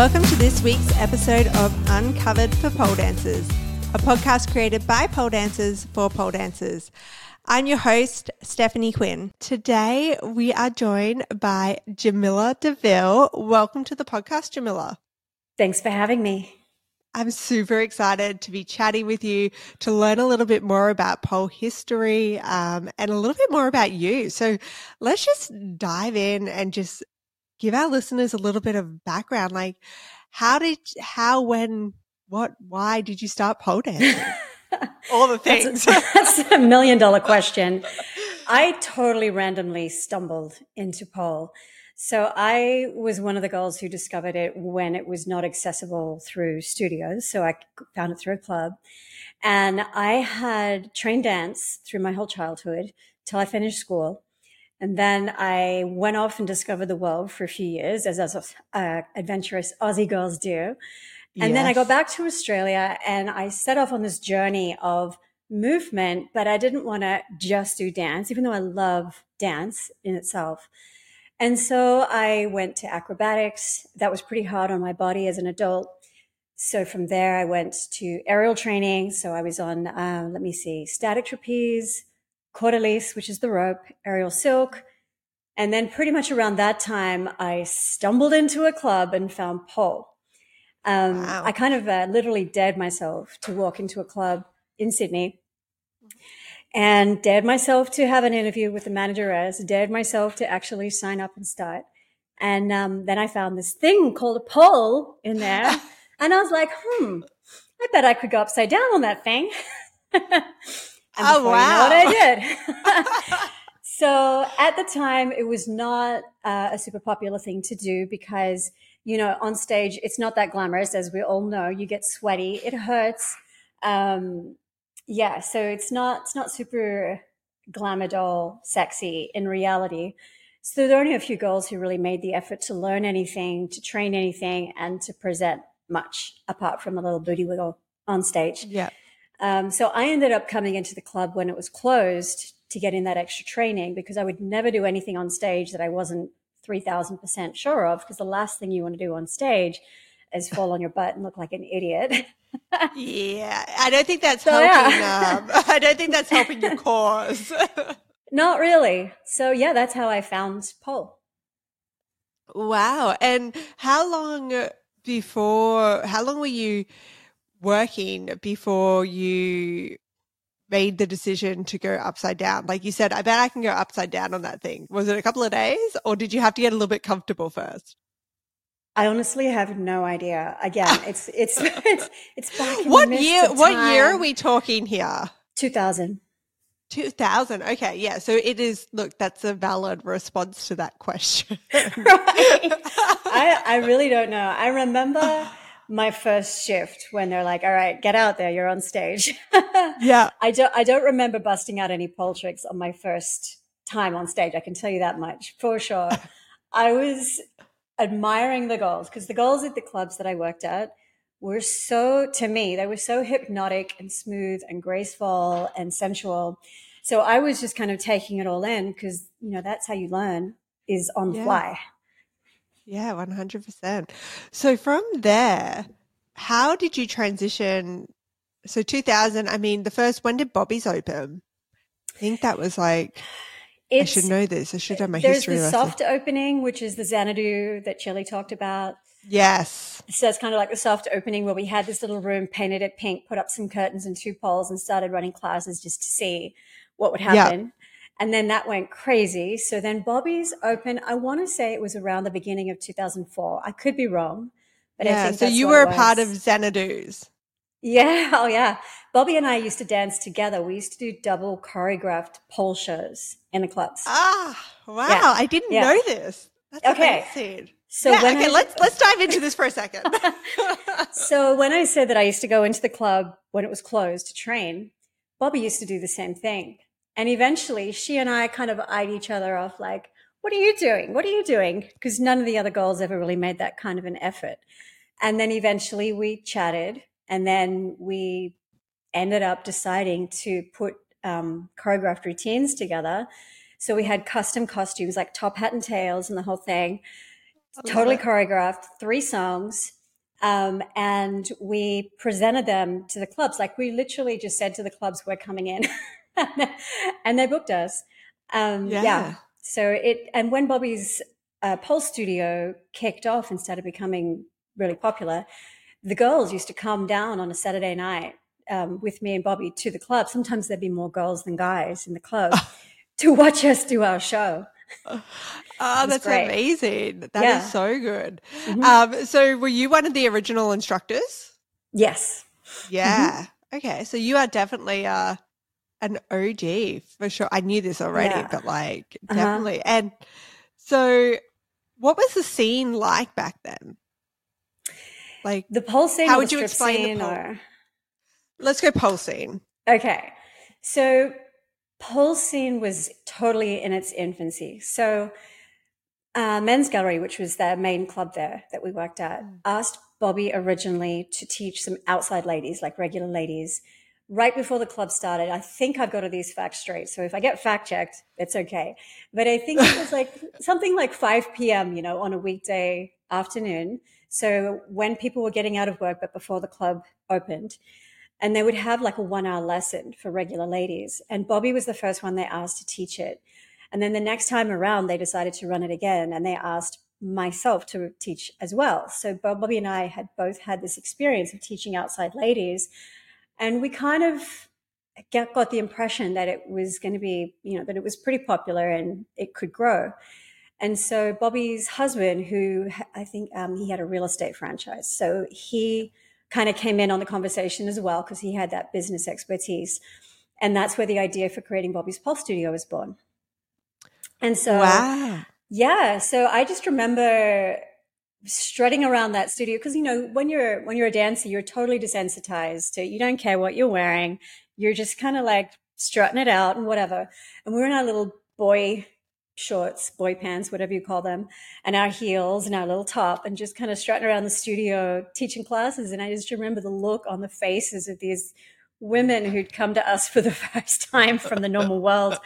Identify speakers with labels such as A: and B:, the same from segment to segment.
A: Welcome to this week's episode of Uncovered for Pole Dancers, a podcast created by pole dancers for pole dancers. I'm your host, Stephanie Quinn. Today we are joined by Jamilla DeVille. Welcome to the podcast, Jamilla.
B: Thanks for having me.
A: I'm super excited to be chatting with you to learn a little bit more about pole history um, and a little bit more about you. So let's just dive in and just give our listeners a little bit of background. Like, how did, how, when, what, why did you start pole dancing? All the things.
B: That's, that's a million dollar question. I totally randomly stumbled into pole. So I was one of the girls who discovered it when it was not accessible through studios. So I found it through a club. And I had trained dance through my whole childhood till I finished school. And then I went off and discovered the world for a few years, as, as uh, adventurous Aussie girls do. And yes. then I got back to Australia and I set off on this journey of movement, but I didn't want to just do dance, even though I love dance in itself. And so I went to acrobatics. That was pretty hard on my body as an adult. So from there, I went to aerial training. So I was on, uh, let me see, static trapeze, corde lisse, which is the rope, aerial silk. And then pretty much around that time, I stumbled into a club and found pole. Um, wow. I kind of uh, literally dared myself to walk into a club in Sydney and dared myself to have an interview with the manageress, dared myself to actually sign up and start. And um, then I found this thing called a pole in there. and I was like, hmm, I bet I could go upside down on that thing.
A: oh, wow. You know
B: what I did. so at the time, it was not uh, a super popular thing to do because, you know, on stage, it's not that glamorous, as we all know. You get sweaty, it hurts. Um, yeah, so it's not it's not super glamour doll sexy in reality. So there are only a few girls who really made the effort to learn anything, to train anything, and to present much apart from a little booty wiggle on stage.
A: Yeah.
B: Um, so I ended up coming into the club when it was closed to get in that extra training because I would never do anything on stage that I wasn't 3000% sure of because the last thing you want to do on stage is fall on your butt and look like an idiot.
A: yeah, I don't think that's so, helping. Yeah. um, I don't think that's helping your cause.
B: Not really. So yeah, that's how I found pole.
A: Wow. And how long before? How long were you working before you made the decision to go upside down? Like you said, I bet I can go upside down on that thing. Was it a couple of days, or did you have to get a little bit comfortable first?
B: I honestly have no idea. Again, it's it's it's it's back in
A: what year? What year are we talking here?
B: Two thousand.
A: 2000 okay yeah so it is look that's a valid response to that question right
B: I, I really don't know i remember my first shift when they're like all right get out there you're on stage
A: yeah
B: i don't i don't remember busting out any pole tricks on my first time on stage i can tell you that much for sure i was admiring the girls because the girls at the clubs that I worked at were so, to me, they were so hypnotic and smooth and graceful and sensual. So I was just kind of taking it all in because, you know, that's how you learn is on
A: yeah.
B: fly.
A: Yeah, 100%. So from there, how did you transition? So 2000, I mean, the first, when did Bobbi's open? I think that was like it's, I should know this. I should have my
B: there's
A: history.
B: There's
A: the
B: soft opening, which is the Xanadu that Chili talked about.
A: Yes.
B: So it's kind of like the soft opening where we had this little room painted it pink, put up some curtains and two poles and started running classes just to see what would happen. Yep. And then that went crazy. So then Bobbi's open. I want to say it was around the beginning of 2004. I could be wrong, but yeah, I think
A: so. you were a part of Xanadu's.
B: Yeah. Oh, yeah. Bobbi and I used to dance together. We used to do double choreographed pole shows in the clubs.
A: Ah, wow! Yeah. I didn't yeah. know this. That's okay. Amazing. So yeah, okay, I, let's let's dive into this for a second.
B: so when I said that I used to go into the club when it was closed to train, Bobbi used to do the same thing. And eventually, she and I kind of eyed each other off, like, "What are you doing? What are you doing?" Because none of the other girls ever really made that kind of an effort. And then eventually, we chatted, and then we ended up deciding to put um, choreographed routines together. So we had custom costumes like top hat and tails and the whole thing. totally choreographed, three songs. Um, and we presented them to the clubs. Like we literally just said to the clubs, we're coming in and they booked us. Um, yeah. yeah. So it, and when Bobbi's uh, Pole Studio kicked off and started becoming really popular, the girls used to come down on a Saturday night um, with me and Bobbi to the club. Sometimes there'd be more girls than guys in the club to watch us do our show.
A: Oh, that's great. amazing. That yeah. is so good. Mm-hmm. Um, so were you one of the original instructors?
B: Yes.
A: Yeah. Mm-hmm. Okay. So you are definitely uh, an OG for sure. I knew this already, yeah. but like uh-huh. definitely. Uh-huh. And so what was the scene like back then?
B: Like the pole scene. How would you explain the pole? Or...
A: Let's go pole scene.
B: Okay. So pole scene was totally in its infancy. So uh, Men's Gallery, which was their main club there that we worked at, mm. asked Bobbi originally to teach some outside ladies, like regular ladies, right before the club started. I think I've got all these facts straight. So if I get fact checked, it's okay. But I think it was like something like 5 p.m., you know, on a weekday afternoon. So when people were getting out of work, but before the club opened, and they would have like a one hour lesson for regular ladies. And Bobbi was the first one they asked to teach it. And then the next time around, they decided to run it again and they asked myself to teach as well. So Bobbi and I had both had this experience of teaching outside ladies. And we kind of get, got the impression that it was going to be, you know, that it was pretty popular and it could grow. And so Bobbi's husband, who I think um, he had a real estate franchise, so he kind of came in on the conversation as well because he had that business expertise. And that's where the idea for creating Bobbi's Pole Studio was born. And so, wow. yeah. So I just remember strutting around that studio because you know when you're when you're a dancer you're totally desensitized to you don't care what you're wearing you're just kind of like strutting it out and whatever and we're in our little boy shorts boy pants whatever you call them and our heels and our little top and just kind of strutting around the studio teaching classes and i just remember the look on the faces of these women who'd come to us for the first time from the normal world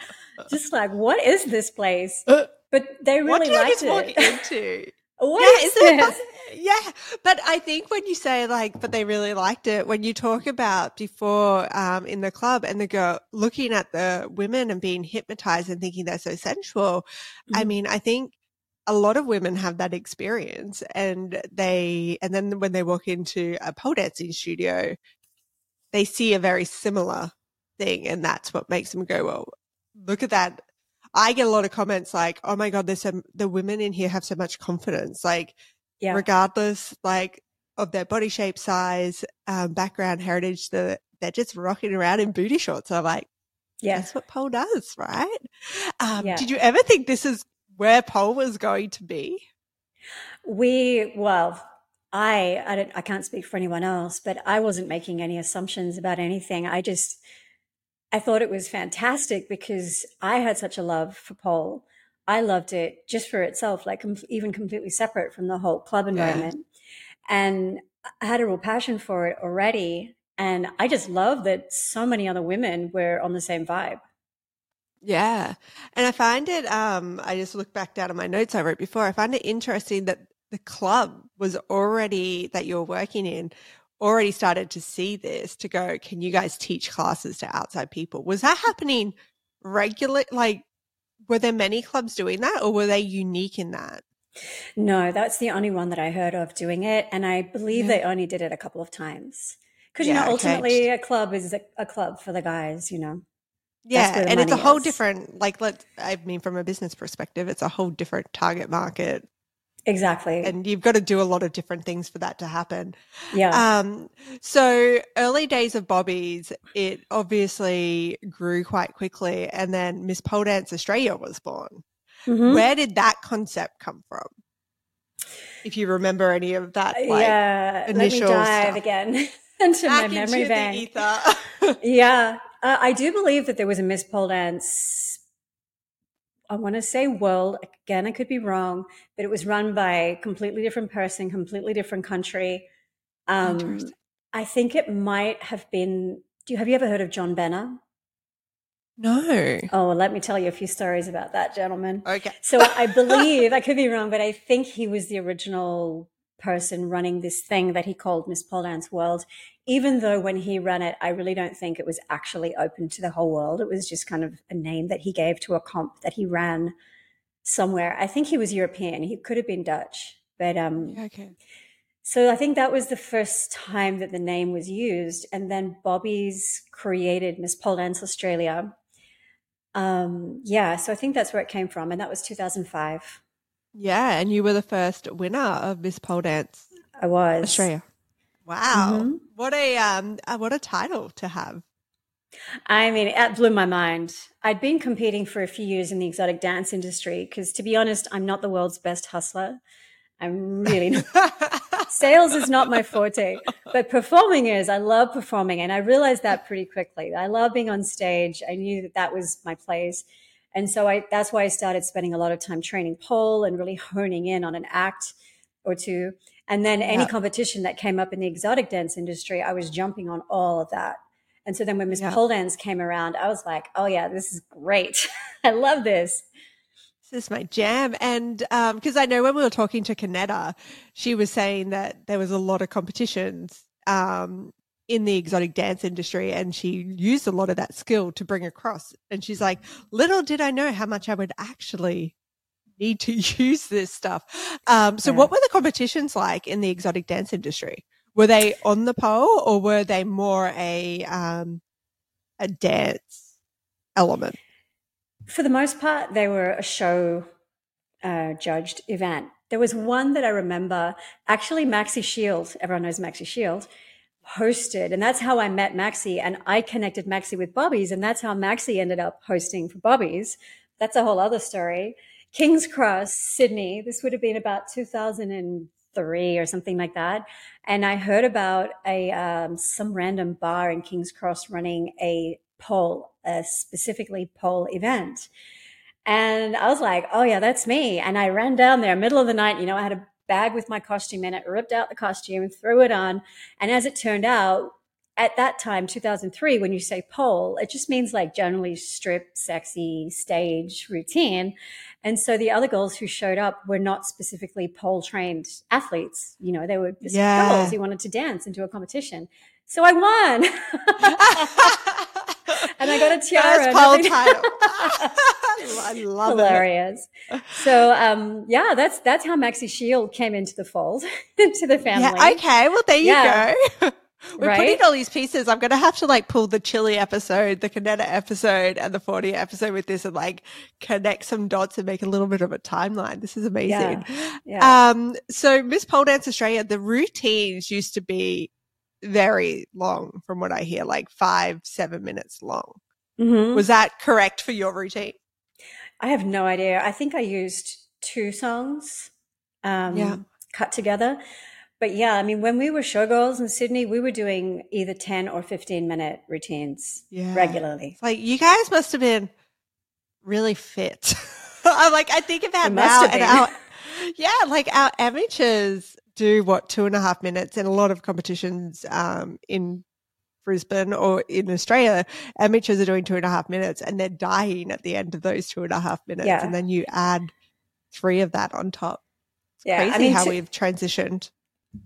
B: just like, what is this place? Uh, but they really liked it.
A: into? What yeah, is? Yeah, but I think when you say like, but they really liked it, when you talk about before um, in the club and the girl looking at the women and being hypnotized and thinking they're so sensual, mm-hmm. I mean, I think a lot of women have that experience and they, and then when they walk into a pole dancing studio, they see a very similar thing and that's what makes them go, well, look at that. I get a lot of comments like, "Oh my god, there's some the women in here have so much confidence." Like, yeah. regardless, like of their body shape, size, um, background, heritage, the, they're just rocking around in booty shorts. I'm like, yeah, that's what pole does, right? Um, yeah. Did you ever think this is where pole was going to be?
B: We well, I I don't I can't speak for anyone else, but I wasn't making any assumptions about anything. I just I thought it was fantastic because I had such a love for pole. I loved it just for itself, like com- even completely separate from the whole club environment. Yeah. And I had a real passion for it already. And I just love that so many other women were on the same vibe.
A: Yeah. And I find it, um, I just looked back down at my notes I wrote before. I find it interesting that the club was already that you're working in already started to see this to go, can you guys teach classes to outside people? Was that happening regular? Like, were there many clubs doing that or were they unique in that?
B: No, that's the only one that I heard of doing it. And I believe yeah. they only did it a couple of times. Because, yeah, you know, ultimately okay. a club is a, a, club for the guys, you know.
A: Yeah. And it's a whole is. different, like, let I mean, from a business perspective, it's a whole different target market
B: Exactly.
A: And you've got to do a lot of different things for that to happen.
B: Yeah.
A: Um, so early days of Bobbi's, it obviously grew quite quickly. And then Miss Pole Dance Australia was born. Mm-hmm. Where did that concept come from? If you remember any of that, like, yeah, initial let me dive stuff.
B: again into Back my memory bank. yeah, uh, I do believe that there was a Miss Pole Dance I want to say world again. I could be wrong, but it was run by a completely different person, completely different country. Um, I think it might have been. Do you have you ever heard of John Benner?
A: No.
B: Oh, well, let me tell you a few stories about that gentleman.
A: Okay.
B: So I believe, I could be wrong, but I think he was the original person running this thing that he called Miss Pole Dance World. Even though when he ran it, I really don't think it was actually open to the whole world. It was just kind of a name that he gave to a comp that he ran somewhere. I think he was European. He could have been Dutch, but um,
A: Okay.
B: so I think that was the first time that the name was used, and then Bobbi's created Miss Pole Dance Australia. Um, yeah, so I think that's where it came from, and that was 2005.
A: Yeah, and you were the first winner of Miss Pole Dance
B: I was
A: Australia. Wow.
B: Mhm.
A: What a um uh, what a title to have.
B: I mean, it blew my mind. I'd been competing for a few years in the exotic dance industry because, to be honest, I'm not the world's best hustler. I'm really not. Sales is not my forte, but performing is. I love performing, and I realized that pretty quickly. I love being on stage. I knew that that was my place, and so I. That's why I started spending a lot of time training pole and really honing in on an act or two. And then any
A: Yeah.
B: competition that came up in the exotic dance industry, I was jumping on all of that. And so then when Miss
A: Yeah.
B: Pole Dance came around, I was like, oh yeah, this is great. I love this.
A: This is my jam. And um because I know when we were talking to Canetta, she was saying that there was a lot of competitions um in the exotic dance industry and she used a lot of that skill to bring across. And she's like, little did I know how much I would actually need to use this stuff. Um so
B: Yeah.
A: what were the competitions like in the exotic dance industry? Were they on the pole or were they more a um a dance element?
B: For the most part, they were a show uh, judged event. There was one that I remember, actually, Maxi Shield, everyone knows Maxi Shield, hosted. And that's how I met Maxi. And I connected Maxi with Bobbi's. And that's how Maxi ended up hosting for Bobbi's. That's a whole other story. King's Cross, Sydney, this would have been about 2003 or something like that. And I heard about a um, some random bar in King's Cross running a pole, a specifically pole event. And I was like, oh, yeah, that's me. And I ran down there, middle of the night. You know, I had a bag with my costume in it, ripped out the costume, threw it on. And as it turned out, at that time, 2003, when you say pole, it just means like generally strip, sexy stage routine. And so the other girls who showed up were not specifically pole trained athletes. You know, they were just
A: Yeah.
B: girls who wanted to dance into a competition. So I won. and I got a tiara.
A: Pole title. I love it.
B: Hilarious. So um, yeah, that's that's how Maxi Shield came into the fold, into the family.
A: Yeah, okay. Well, there you
B: Yeah.
A: go. We're
B: Right?
A: putting all these pieces. I'm going to have to like pull the chili episode, the Canetta episode, and the 40 episode with this and like connect some dots and make a little bit of a timeline. This is amazing.
B: Yeah.
A: Um, so Miss Pole Dance Australia, the routines used to be very long from what I hear, like five, seven minutes long.
B: Mhm.
A: Was that correct for your routine?
B: I have no idea. I think I used two songs um,
A: Yeah.
B: cut together. But yeah, I mean, when we were showgirls in Sydney, we were doing either 10 or 15 minute routines
A: Yeah.
B: regularly.
A: It's like you guys must have been really fit. I'm like, I think about now and our, yeah, like our amateurs do what two and a half minutes in a lot of competitions um, in Brisbane or in Australia. Amateurs are doing two and a half minutes and they're dying at the end of those two and a half minutes,
B: Yeah.
A: and then you add three of that on top.
B: Yeah,
A: Crazy
B: I mean,
A: how
B: to-
A: we've transitioned.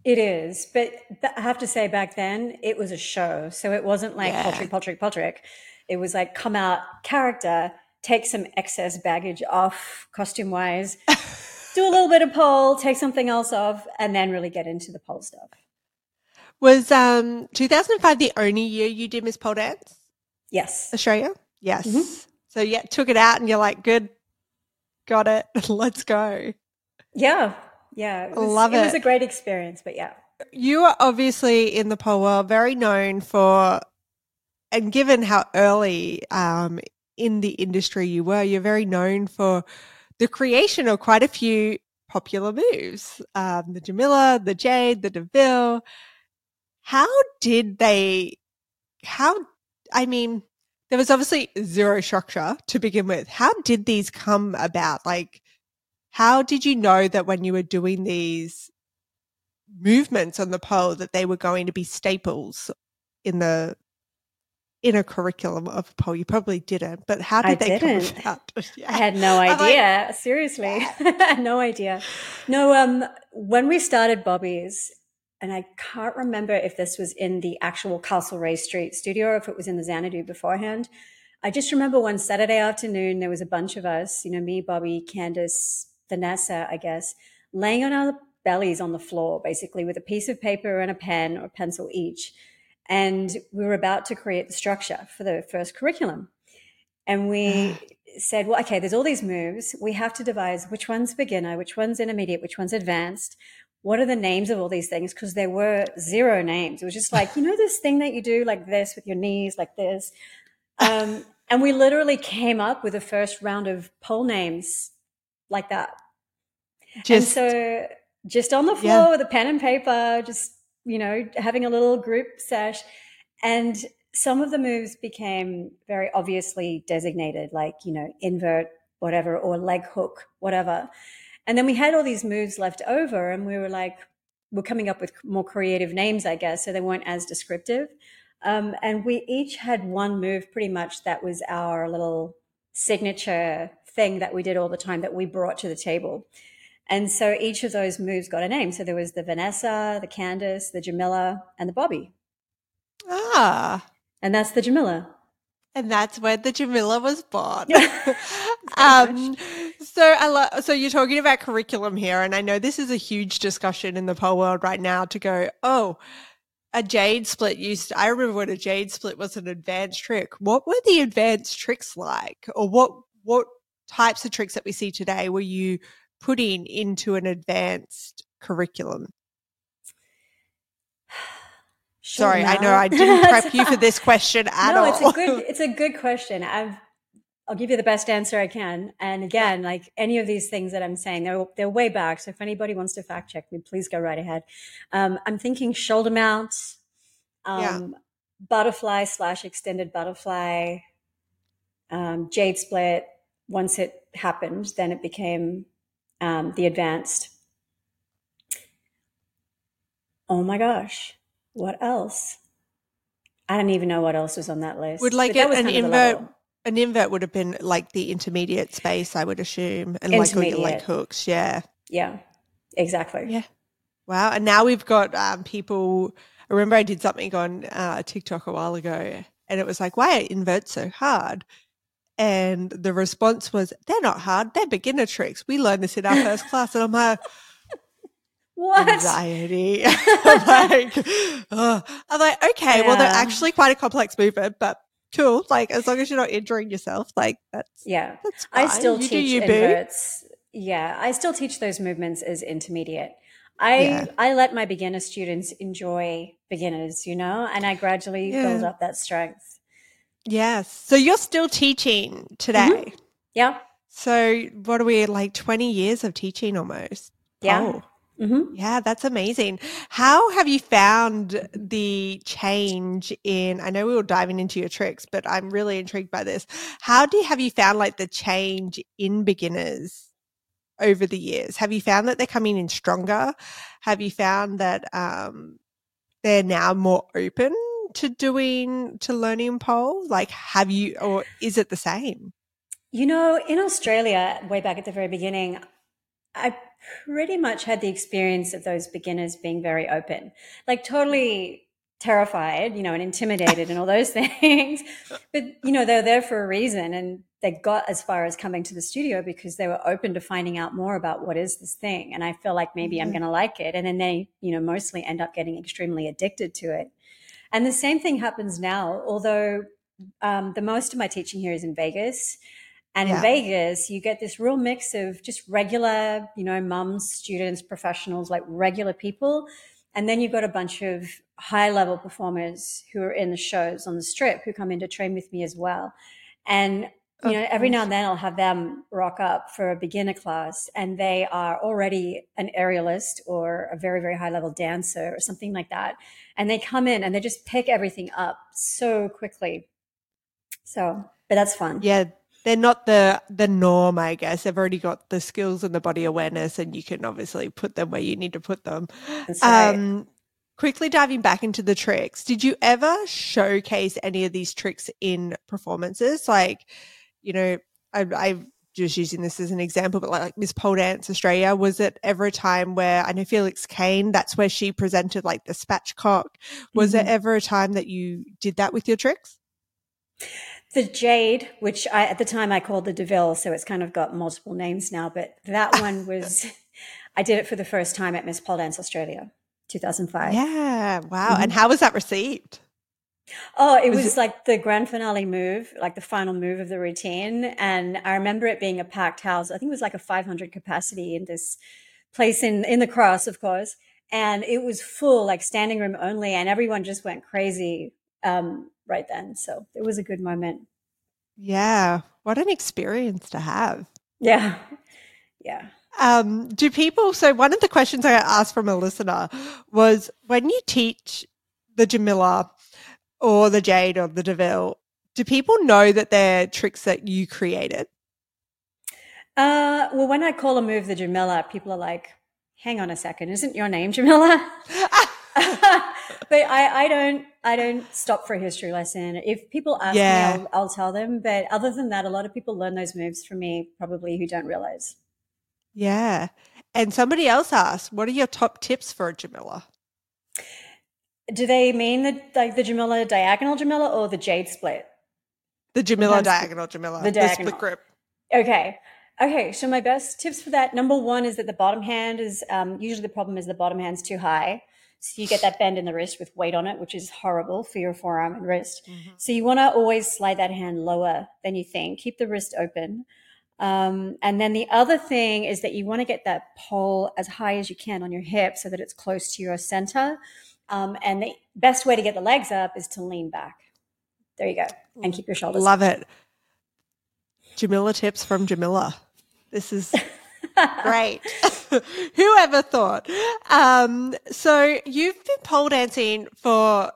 B: It is, but th- I have to say, back then it was a show, so it wasn't like
A: Yeah.
B: Patrick, Patrick, Patrick. It was like come out character, take some excess baggage off costume wise, do a little bit of pole, take something else off, and then really get into the pole stuff.
A: Was um 2005 the only year you did Miss Pole Dance?
B: Yes,
A: Australia? Yes.
B: Mhm.
A: So yeah, took it out and you're like, good, got it, let's go.
B: yeah, yeah. It was,
A: Love
B: it.
A: It was
B: a great experience, but yeah,
A: You are obviously in the pole world very known for, and given how early um, in the industry you were, you're very known for the creation of quite a few popular moves. Um, the Jamilla, the Jade, the Deville. How did they, how, I mean, there was obviously zero structure to begin with. How did these come about? Like, how did you know that when you were doing these movements on the pole that they were going to be staples in the in a curriculum of pole. You probably didn't, but how did
B: I
A: they
B: didn't.
A: come about? Yeah.
B: I had no
A: I'm like,
B: idea. Seriously, no idea. No, um, when we started Bobbi's, and I can't remember if this was in the actual Castlereagh Street studio or if it was in the Xanadu beforehand. I just remember one Saturday afternoon, there was a bunch of us, you know, me, Bobbi, Candace, Vanessa, I guess, laying on our bellies on the floor, basically with a piece of paper and a pen or pencil each. And we were about to create the structure for the first curriculum. And we said, well, okay, there's all these moves. We have to devise which one's beginner, which one's intermediate, which one's advanced. What are the names of all these things? Because there were zero names. It was just like, you know, this thing that you do like this with your knees, like this. Um, and we literally came up with the first round of pole names like that.
A: Just
B: and so just on the floor
A: yeah.
B: with a pen and paper, just, you know, having a little group sesh. And some of the moves became very obviously designated, like, you know, invert, whatever, or leg hook, whatever. And then we had all these moves left over, and we were like, we're coming up with more creative names, I guess, so they weren't as descriptive. Um, and we each had one move pretty much that was our little signature thing that we did all the time that we brought to the table. And so each of those moves got a name. So there was the Vanessa, the Candace, the Jamilla, and the Bobbi.
A: ah,
B: And that's the Jamilla.
A: and that's when the Jamilla was born. Um, so I lo- so you're talking about curriculum here, and I know this is a huge discussion in the pole world right now. To go, oh, a jade split used. I remember when a jade split was an advanced trick. What were the advanced tricks like, or what what types of tricks that we see today were you putting into an advanced curriculum?
B: Sure,
A: Sorry, I know. I didn't prep you for this question at
B: no,
A: all.
B: it's a good it's a good question. I've I'll give you the best answer I can. And again, like any of these things that I'm saying, they're they're way back. So if anybody wants to fact check me, please go right ahead. Um, I'm thinking shoulder mount, um,
A: Yeah.
B: butterfly slash extended butterfly, um, jade split. Once it happened, then it became um, the advanced. Oh my gosh, what else? I don't even know what else was on that list.
A: Would like it- an
B: kind of the
A: invert. An invert would have been like the intermediate space, I would assume, and like all your leg
B: Intermediate.
A: hooks. Yeah.
B: Yeah, exactly.
A: Yeah. Wow. And now we've got um, people. I remember I did something on uh, TikTok a while ago, and it was like, "Why are inverts so hard?" And the response was, "They're not hard. They're beginner tricks. We learned this in our first class." And I'm like,
B: What?
A: anxiety. I'm like, oh. I'm like, okay, well, they're actually quite a complex movement, but cool. Like, as long as you're not injuring yourself, like that's
B: Yeah.
A: that's fine.
B: I still
A: you
B: teach
A: you, boo.
B: inverts. Yeah, I still teach those movements as intermediate. I
A: Yeah.
B: I let my beginner students enjoy beginners, you know, and I gradually build up that strength.
A: Yes. So you're still teaching today.
B: Yeah.
A: So what are we like 20 years of teaching almost?
B: Yeah.
A: Oh,
B: hmm
A: yeah, that's amazing. How have you found the change in I know we were diving into your tricks, but I'm really intrigued by this. How do you, have you found like the change in beginners over the years? Have you found that they're coming in stronger? Have you found that um they're now more open to doing to learning pole? Like have you or is it the same?
B: You know, in Australia, way back at the very beginning, I pretty much had the experience of those beginners being very open, like totally terrified, you know, and intimidated and all those things. But, you know, they're there for a reason and they got as far as coming to the studio because they were open to finding out more about what is this thing. And I feel like maybe I'm
A: Mhm.
B: going to like it. And then they, you know, mostly end up getting extremely addicted to it. And the same thing happens now, although um, the most of my teaching here is in Vegas. And
A: Yeah.
B: in Vegas, you get this real mix of just regular, you know, mums, students, professionals, like regular people. And then you've got a bunch of high level performers who are in the shows on the strip who come in to train with me as well. And, you know, every now and then I'll have them rock up for a beginner class and they are already an aerialist or a very, very high level dancer or something like that. And they come in and they just pick everything up so quickly. So, but that's fun.
A: Yeah, they're not the the norm, I guess. They've already got the skills and the body awareness, and you can obviously put them where you need to put them.
B: Right.
A: Um, quickly diving back into the tricks, did you ever showcase any of these tricks in performances? Like, you know, I, I just using this as an example, but like Miss Pole Dance Australia, was it ever a time where I know Felix Cane, that's where she presented like the spatchcock. Was mm-hmm. there ever a time that you did that with your tricks?
B: The Jade, which I, at the time I called the Deville, so it's kind of got multiple names now, but that one was, I did it for the first time at Miss Pole Dance Australia, 2005.
A: Yeah. Wow. Mm-hmm. And how was that received?
B: Oh, it was, was it- like the grand finale move, like the final move of the routine. And I remember it being a packed house. I think it was like a 500 capacity in this place in, in the cross, of course. And it was full, like standing room only. And everyone just went crazy um, right then. So it was a good moment.
A: Yeah. What an experience to have.
B: Yeah. Yeah.
A: Um, do people, so one of the questions I asked from a listener was when you teach the Jamilla or the Jade or the Deville, do people know that they're tricks that you created?
B: Uh, well, when I call a move the Jamilla, people are like, hang on a second, isn't your name Jamilla? but I, I don't I don't stop for a history lesson. If people ask yeah. me, I'll, I'll tell them. But other than that, a lot of people learn those moves from me, probably who don't realize.
A: Yeah. And somebody else asked, what are your top tips for a Jamilla?
B: Do they mean the like the Jamilla diagonal Jamilla or the jade split?
A: The Jamilla diagonal Jamilla. The diagonal. The split grip.
B: Okay. Okay. So my best tips for that number one is that the bottom hand is um, usually the problem is the bottom hand's too high. So you get that bend in the wrist with weight on it, which is horrible for your forearm and wrist. Mm-hmm. So you want to always slide that hand lower than you think. Keep the wrist open. Um, and then the other thing is that you want to get that pole as high as you can on your hip so that it's close to your center. Um, and the best way to get the legs up is to lean back. There you go. And keep your shoulders.
A: Love up. it. Jamilla tips from Jamilla. This is great. Whoever thought? Um, so you've been pole dancing for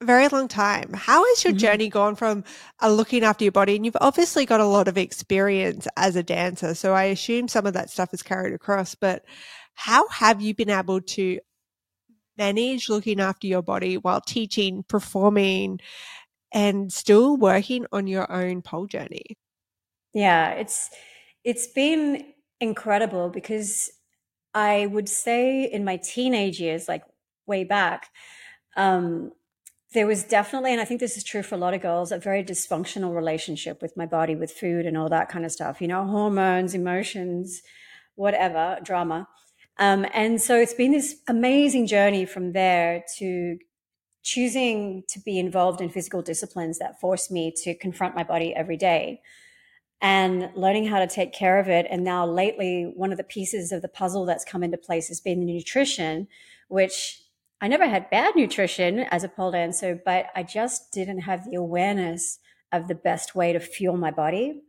A: a very long time. How has your mm-hmm. journey gone from uh, looking after your body? And you've obviously got a lot of experience as a dancer. So I assume some of that stuff is carried across, but how have you been able to manage looking after your body while teaching, performing, and still working on your own pole journey?
B: Yeah, it's it's been incredible because I would say in my teenage years, like way back, um, there was definitely, and I think this is true for a lot of girls, a very dysfunctional relationship with my body, with food, and all that kind of stuff. You know, hormones, emotions, whatever, drama. Um, and so it's been this amazing journey from there to choosing to be involved in physical disciplines that force me to confront my body every day and learning how to take care of it. And now, lately, one of the pieces of the puzzle that's come into place has been the nutrition, which I never had bad nutrition as a pole dancer, but I just didn't have the awareness of the best way to fuel my body.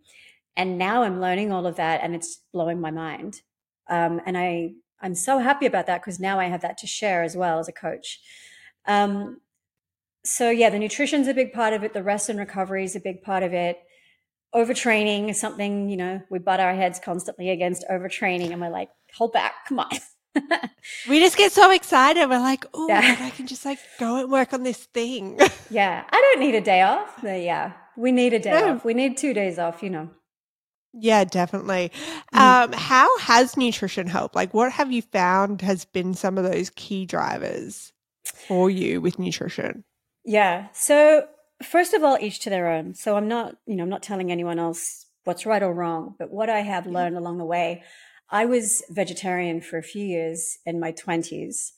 B: And now I'm learning all of that, and it's blowing my mind. Um, and I I'm so happy about that because now I have that to share as well as a coach. Um, so yeah, the nutrition's a big part of it. The rest and recovery is a big part of it. Overtraining is something, you know, we butt our heads constantly against overtraining and we're like, hold back, come on.
A: we just get so excited. We're like, oh, yeah. I can just like go and work on this thing.
B: yeah. I don't need a day off. But yeah. We need a day no. off. We need two days off, you know.
A: Yeah, definitely. Mm. Um, how has nutrition helped? Like, what have you found has been some of those key drivers for you with nutrition?
B: Yeah. So, first of all, each to their own. So, I'm not, you know, I'm not telling anyone else what's right or wrong, but what I have learned along the way, I was vegetarian for a few years in my 20s,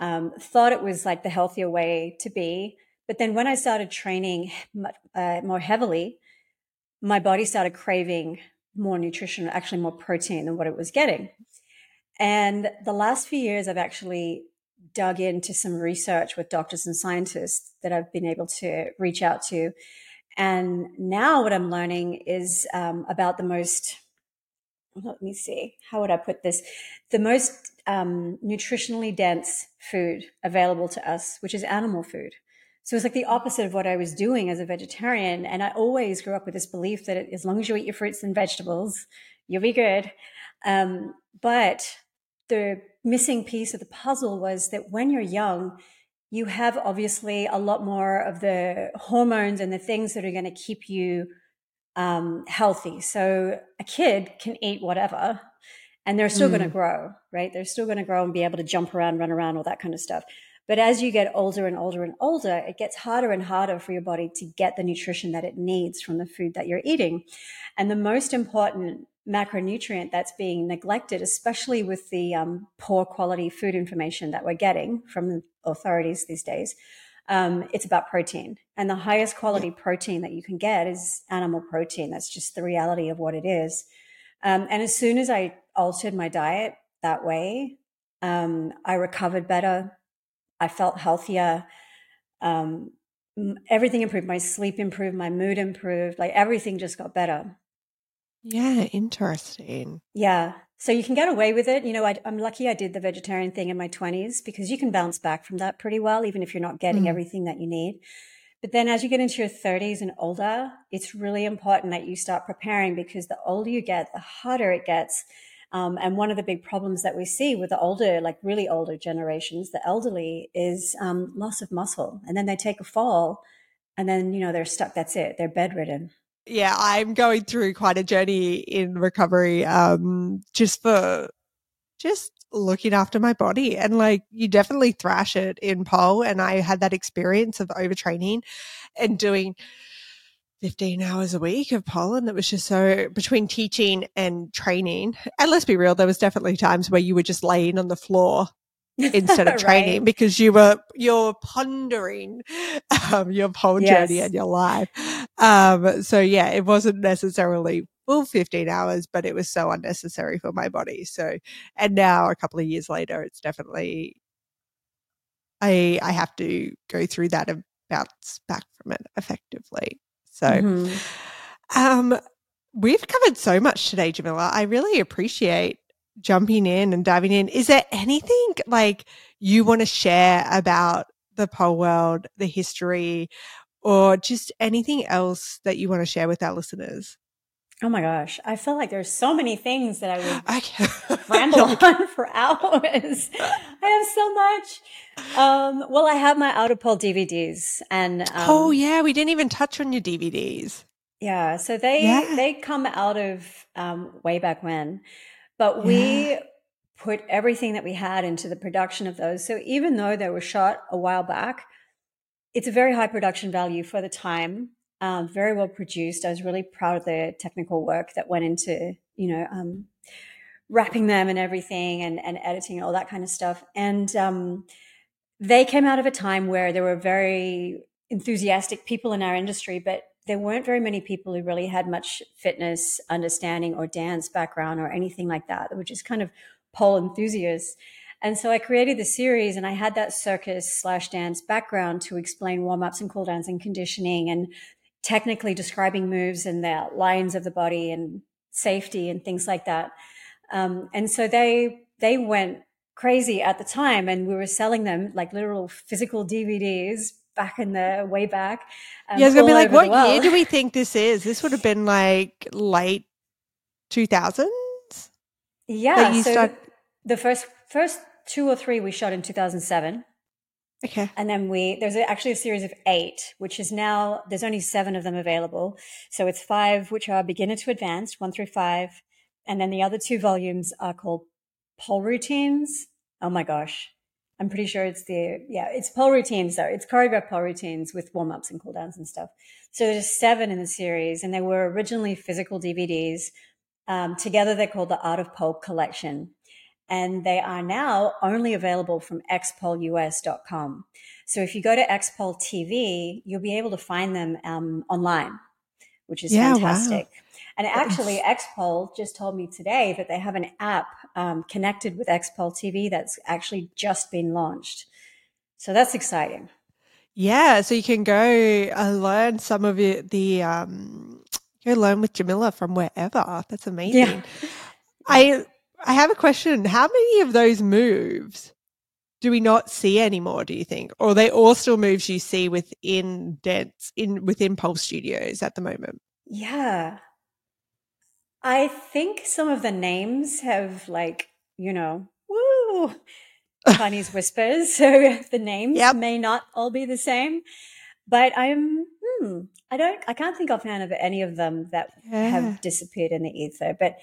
B: um, thought it was like the healthier way to be. But then when I started training uh, more heavily, my body started craving more nutrition, actually more protein than what it was getting. And the last few years, I've actually dug into some research with doctors and scientists that I've been able to reach out to. And now what I'm learning is um, about the most, let me see, how would I put this? The most um, nutritionally dense food available to us, which is animal food. So it's like the opposite of what I was doing as a vegetarian. And I always grew up with this belief that as long as you eat your fruits and vegetables, you'll be good. Um, but the missing piece of the puzzle was that when you're young, you have obviously a lot more of the hormones and the things that are going to keep you um, healthy. So a kid can eat whatever and they're still mm. going to grow, right? They're still going to grow and be able to jump around, run around, all that kind of stuff. But as you get older and older and older, it gets harder and harder for your body to get the nutrition that it needs from the food that you're eating. And the most important macronutrient that's being neglected, especially with the um, poor quality food information that we're getting from authorities these days, um, it's about protein. And the highest quality protein that you can get is animal protein. That's just the reality of what it is. Um, and as soon as I altered my diet that way, um, I recovered better. I felt healthier. Um, everything improved. My sleep improved. My mood improved. Like everything just got better.
A: Yeah, interesting.
B: Yeah. So you can get away with it. You know, I, am lucky I did the vegetarian thing in my 20s because you can bounce back from that pretty well, even if you're not getting mm. everything that you need. But then as you get into your 30s and older, it's really important that you start preparing because the older you get, the harder it gets um, and one of the big problems that we see with the older, like really older generations, the elderly, is um, loss of muscle. And then they take a fall and then, you know, they're stuck. That's it. They're bedridden.
A: Yeah, I'm going through quite a journey in recovery um, just for just looking after my body. And like, you definitely thrash it in pole. And I had that experience of overtraining and doing 15 hours a week of Poland. That was just so between teaching and training. And let's be real, there was definitely times where you were just laying on the floor instead of training right. because you were you're pondering um, your pole yes. journey and your life. Um, so yeah, it wasn't necessarily full 15 hours, but it was so unnecessary for my body. So, and now a couple of years later, it's definitely I I have to go through that and bounce back from it effectively. So, mm-hmm. um, we've covered so much today, Jamilla. I really appreciate jumping in and diving in. Is there anything like you want to share about the pole world, the history, or just anything else that you want to share with our listeners?
B: Oh my gosh. I feel like there's so many things that I would I ramble on for hours. I have so much. Um, well, I have my Art of Pole DVDs and, um,
A: Oh yeah. We didn't even touch on your DVDs.
B: Yeah. So they, yeah. they come out of, um, way back when, but we yeah. put everything that we had into the production of those. So even though they were shot a while back, it's a very high production value for the time um, very well produced. I was really proud of the technical work that went into, you know, um, wrapping them and everything and, and editing and all that kind of stuff. And um, they came out of a time where there were very enthusiastic people in our industry, but there weren't very many people who really had much fitness understanding or dance background or anything like that. They were just kind of pole enthusiasts. And so I created the series and I had that circus slash dance background to explain warm ups and cool downs and conditioning and technically describing moves and the lines of the body and safety and things like that. Um, and so they they went crazy at the time, and we were selling them like literal physical DVDs back in the way back.
A: Um, yeah, I was gonna be like, what year do we think this is? This would have been like late two thousands.
B: Yeah, so start- the first first two or three we shot in two thousand seven.
A: Okay.
B: And then we, there's actually a series of eight, which is now, there's only seven of them available. So it's five, which are beginner to advanced, one through five. And then the other two volumes are called pole routines. Oh my gosh. I'm pretty sure it's the, yeah, it's pole routines. So it's choreographed pole routines with warm ups and cool downs and stuff. So there's seven in the series and they were originally physical DVDs. Um, together they're called the Art of Pole Collection and they are now only available from xpoleus.com. So if you go to xpole TV, you'll be able to find them um, online, which is yeah, fantastic. Wow. And actually, Xpole just told me today that they have an app um, connected with Xpole TV that's actually just been launched. So that's exciting.
A: Yeah, so you can go uh, learn some of it, the um, go learn with Jamilla from wherever. That's amazing. Yeah. I I have a question. How many of those moves do we not see anymore, do you think? Or are they all still moves you see within dance in within Pulse Studios at the moment?
B: Yeah. I think some of the names have like, you know, woo, Chinese whispers, so the names
A: Yep.
B: may not all be the same. But I'm, hmm, I don't, I can't think offhand of any of them that
A: Yeah.
B: have disappeared in the ether. But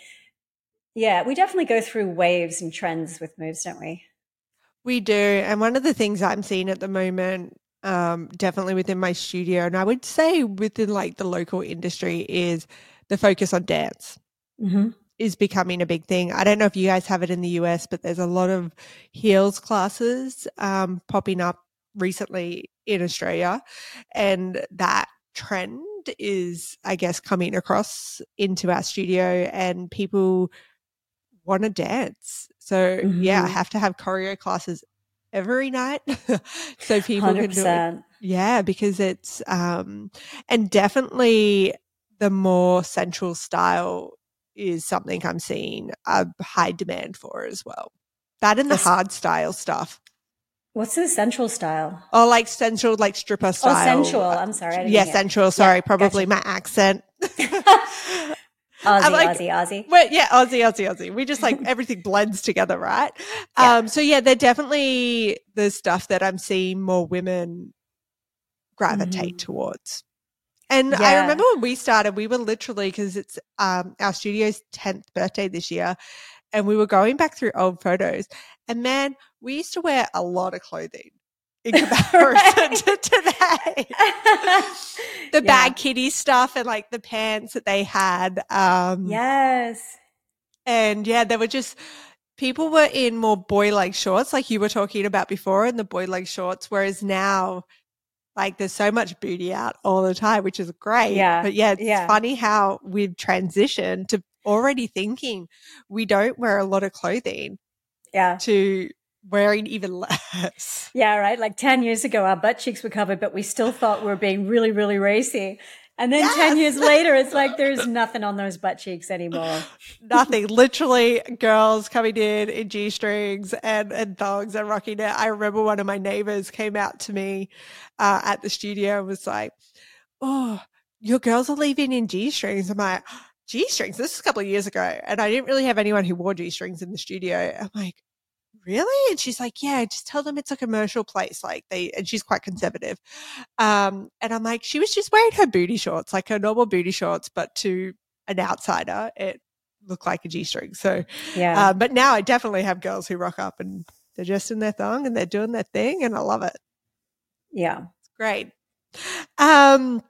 B: yeah, we definitely go through waves and trends with moves, don't we?
A: We do. And one of the things I'm seeing at the moment, um, definitely within my studio, and I would say within like the local industry, is the focus on dance
B: Mm-hmm.
A: is becoming a big thing. I don't know if you guys have it in the US, but there's a lot of heels classes um, popping up recently in Australia. And that trend is, I guess, coming across into our studio and people want to dance. So, yeah, I
B: Mhm.
A: have to have choreo classes every night so people can do it yeah, because it's um and definitely the more sensual style is something I'm seeing a high demand for as well. That and the hard style stuff.
B: What's the central style?
A: Oh, like sensual, like stripper style.
B: Oh,
A: style.
B: sensual. I'm sorry.
A: Yeah, sensual. Sorry, probably my accent.
B: Aussie,
A: like-
B: Aussie, Aussie.
A: Well, yeah, Aussie, Aussie, Aussie. We just like everything blends together, right?
B: Yeah.
A: Um, so yeah, they're definitely the stuff that I'm seeing more women gravitate towards. And I remember when we started, we were literally because it's um our studio's 10th birthday this year, and we were going back through old photos, and man, we used to wear a lot of clothing in comparison to today. the
B: Yeah.
A: bag kitty stuff and like the pants that they had. Um,
B: Yes.
A: and yeah, they were just people were in more boy leg shorts, like you were talking about before, in the boy leg shorts. Whereas now, like there's so much booty out all the time, which is great.
B: Yeah,
A: But yeah, it's
B: yeah.
A: funny how we've transitioned to already thinking we don't wear a lot of clothing
B: Yeah.
A: to wearing even less.
B: Yeah, right. Like 10 years ago, our butt cheeks were covered, but we still thought we were being really, really racy. And then 10 years later, it's like there's nothing on those butt cheeks anymore.
A: Nothing. Literally, girls coming in in g strings and and thongs and rocking it. I remember one of my neighbors came out to me uh, at the studio and was like, "Oh, your girls are leaving in g strings." I'm like, "G strings." This is a couple of years ago, and I didn't really have anyone who wore g strings in the studio. I'm like. Really? And she's like, yeah, just tell them it's a commercial place. Like they, and she's quite conservative. Um, and I'm like, she was just wearing her booty shorts, like her normal booty shorts, but to an outsider, it looked like a G string. So,
B: Yeah.
A: uh, but now I definitely have girls who rock up and they're just in their thong and they're doing their thing, and I love it.
B: yeah.
A: It's great. Um,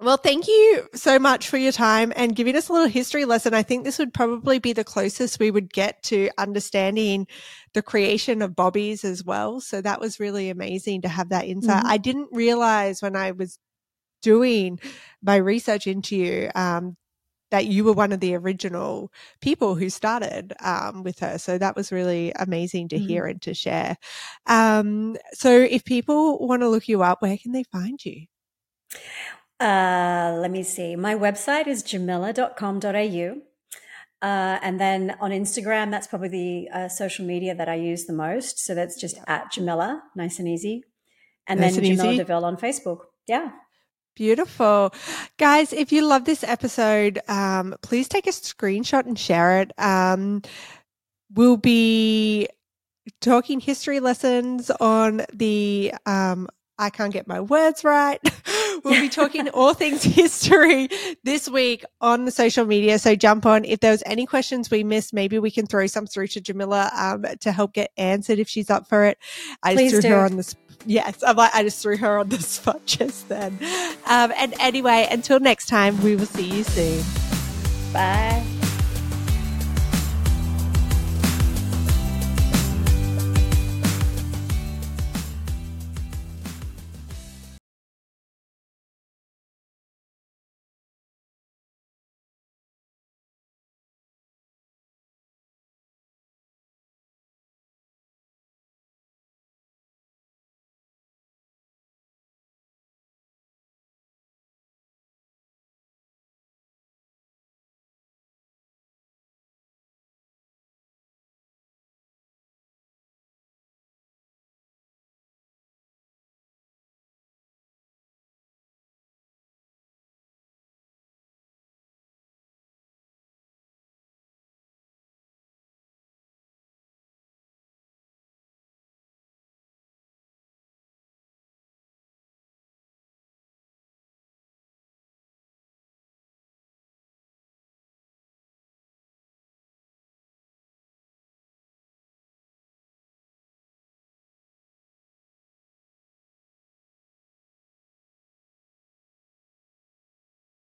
A: well, thank you so much for your time and giving us a little history lesson. I think this would probably be the closest we would get to understanding the creation of Bobbi's as well. So that was really amazing to have that insight.
B: Mhm.
A: I didn't realize when I was doing my research into you um, that you were one of the original people who started um, with her. So that was really amazing to
B: Mhm.
A: hear and to share. Um, so if people want to look you up, where can they find you?
B: Uh, let me see. My website is jamila.com.au. Uh, and then on Instagram, that's probably the uh, social media that I use the most. So that's just at Jamilla, nice and easy. And
A: Nice
B: then
A: and
B: Jamilla
A: easy.
B: DeVille on Facebook. Yeah.
A: Beautiful. Guys, if you love this episode, um, please take a screenshot and share it. Um, we'll be talking history lessons on the um, I can't get my words right. we'll be talking all things history this week on the social media. So jump on. If there's any questions we missed, maybe we can throw some through to Jamilla um, to help get answered if she's up for it. I
B: Please
A: just threw
B: do.
A: her on the spot. Yes, I'm like, I just threw her on the spot just then. Um, and anyway, until next time, we will see you soon.
B: Bye.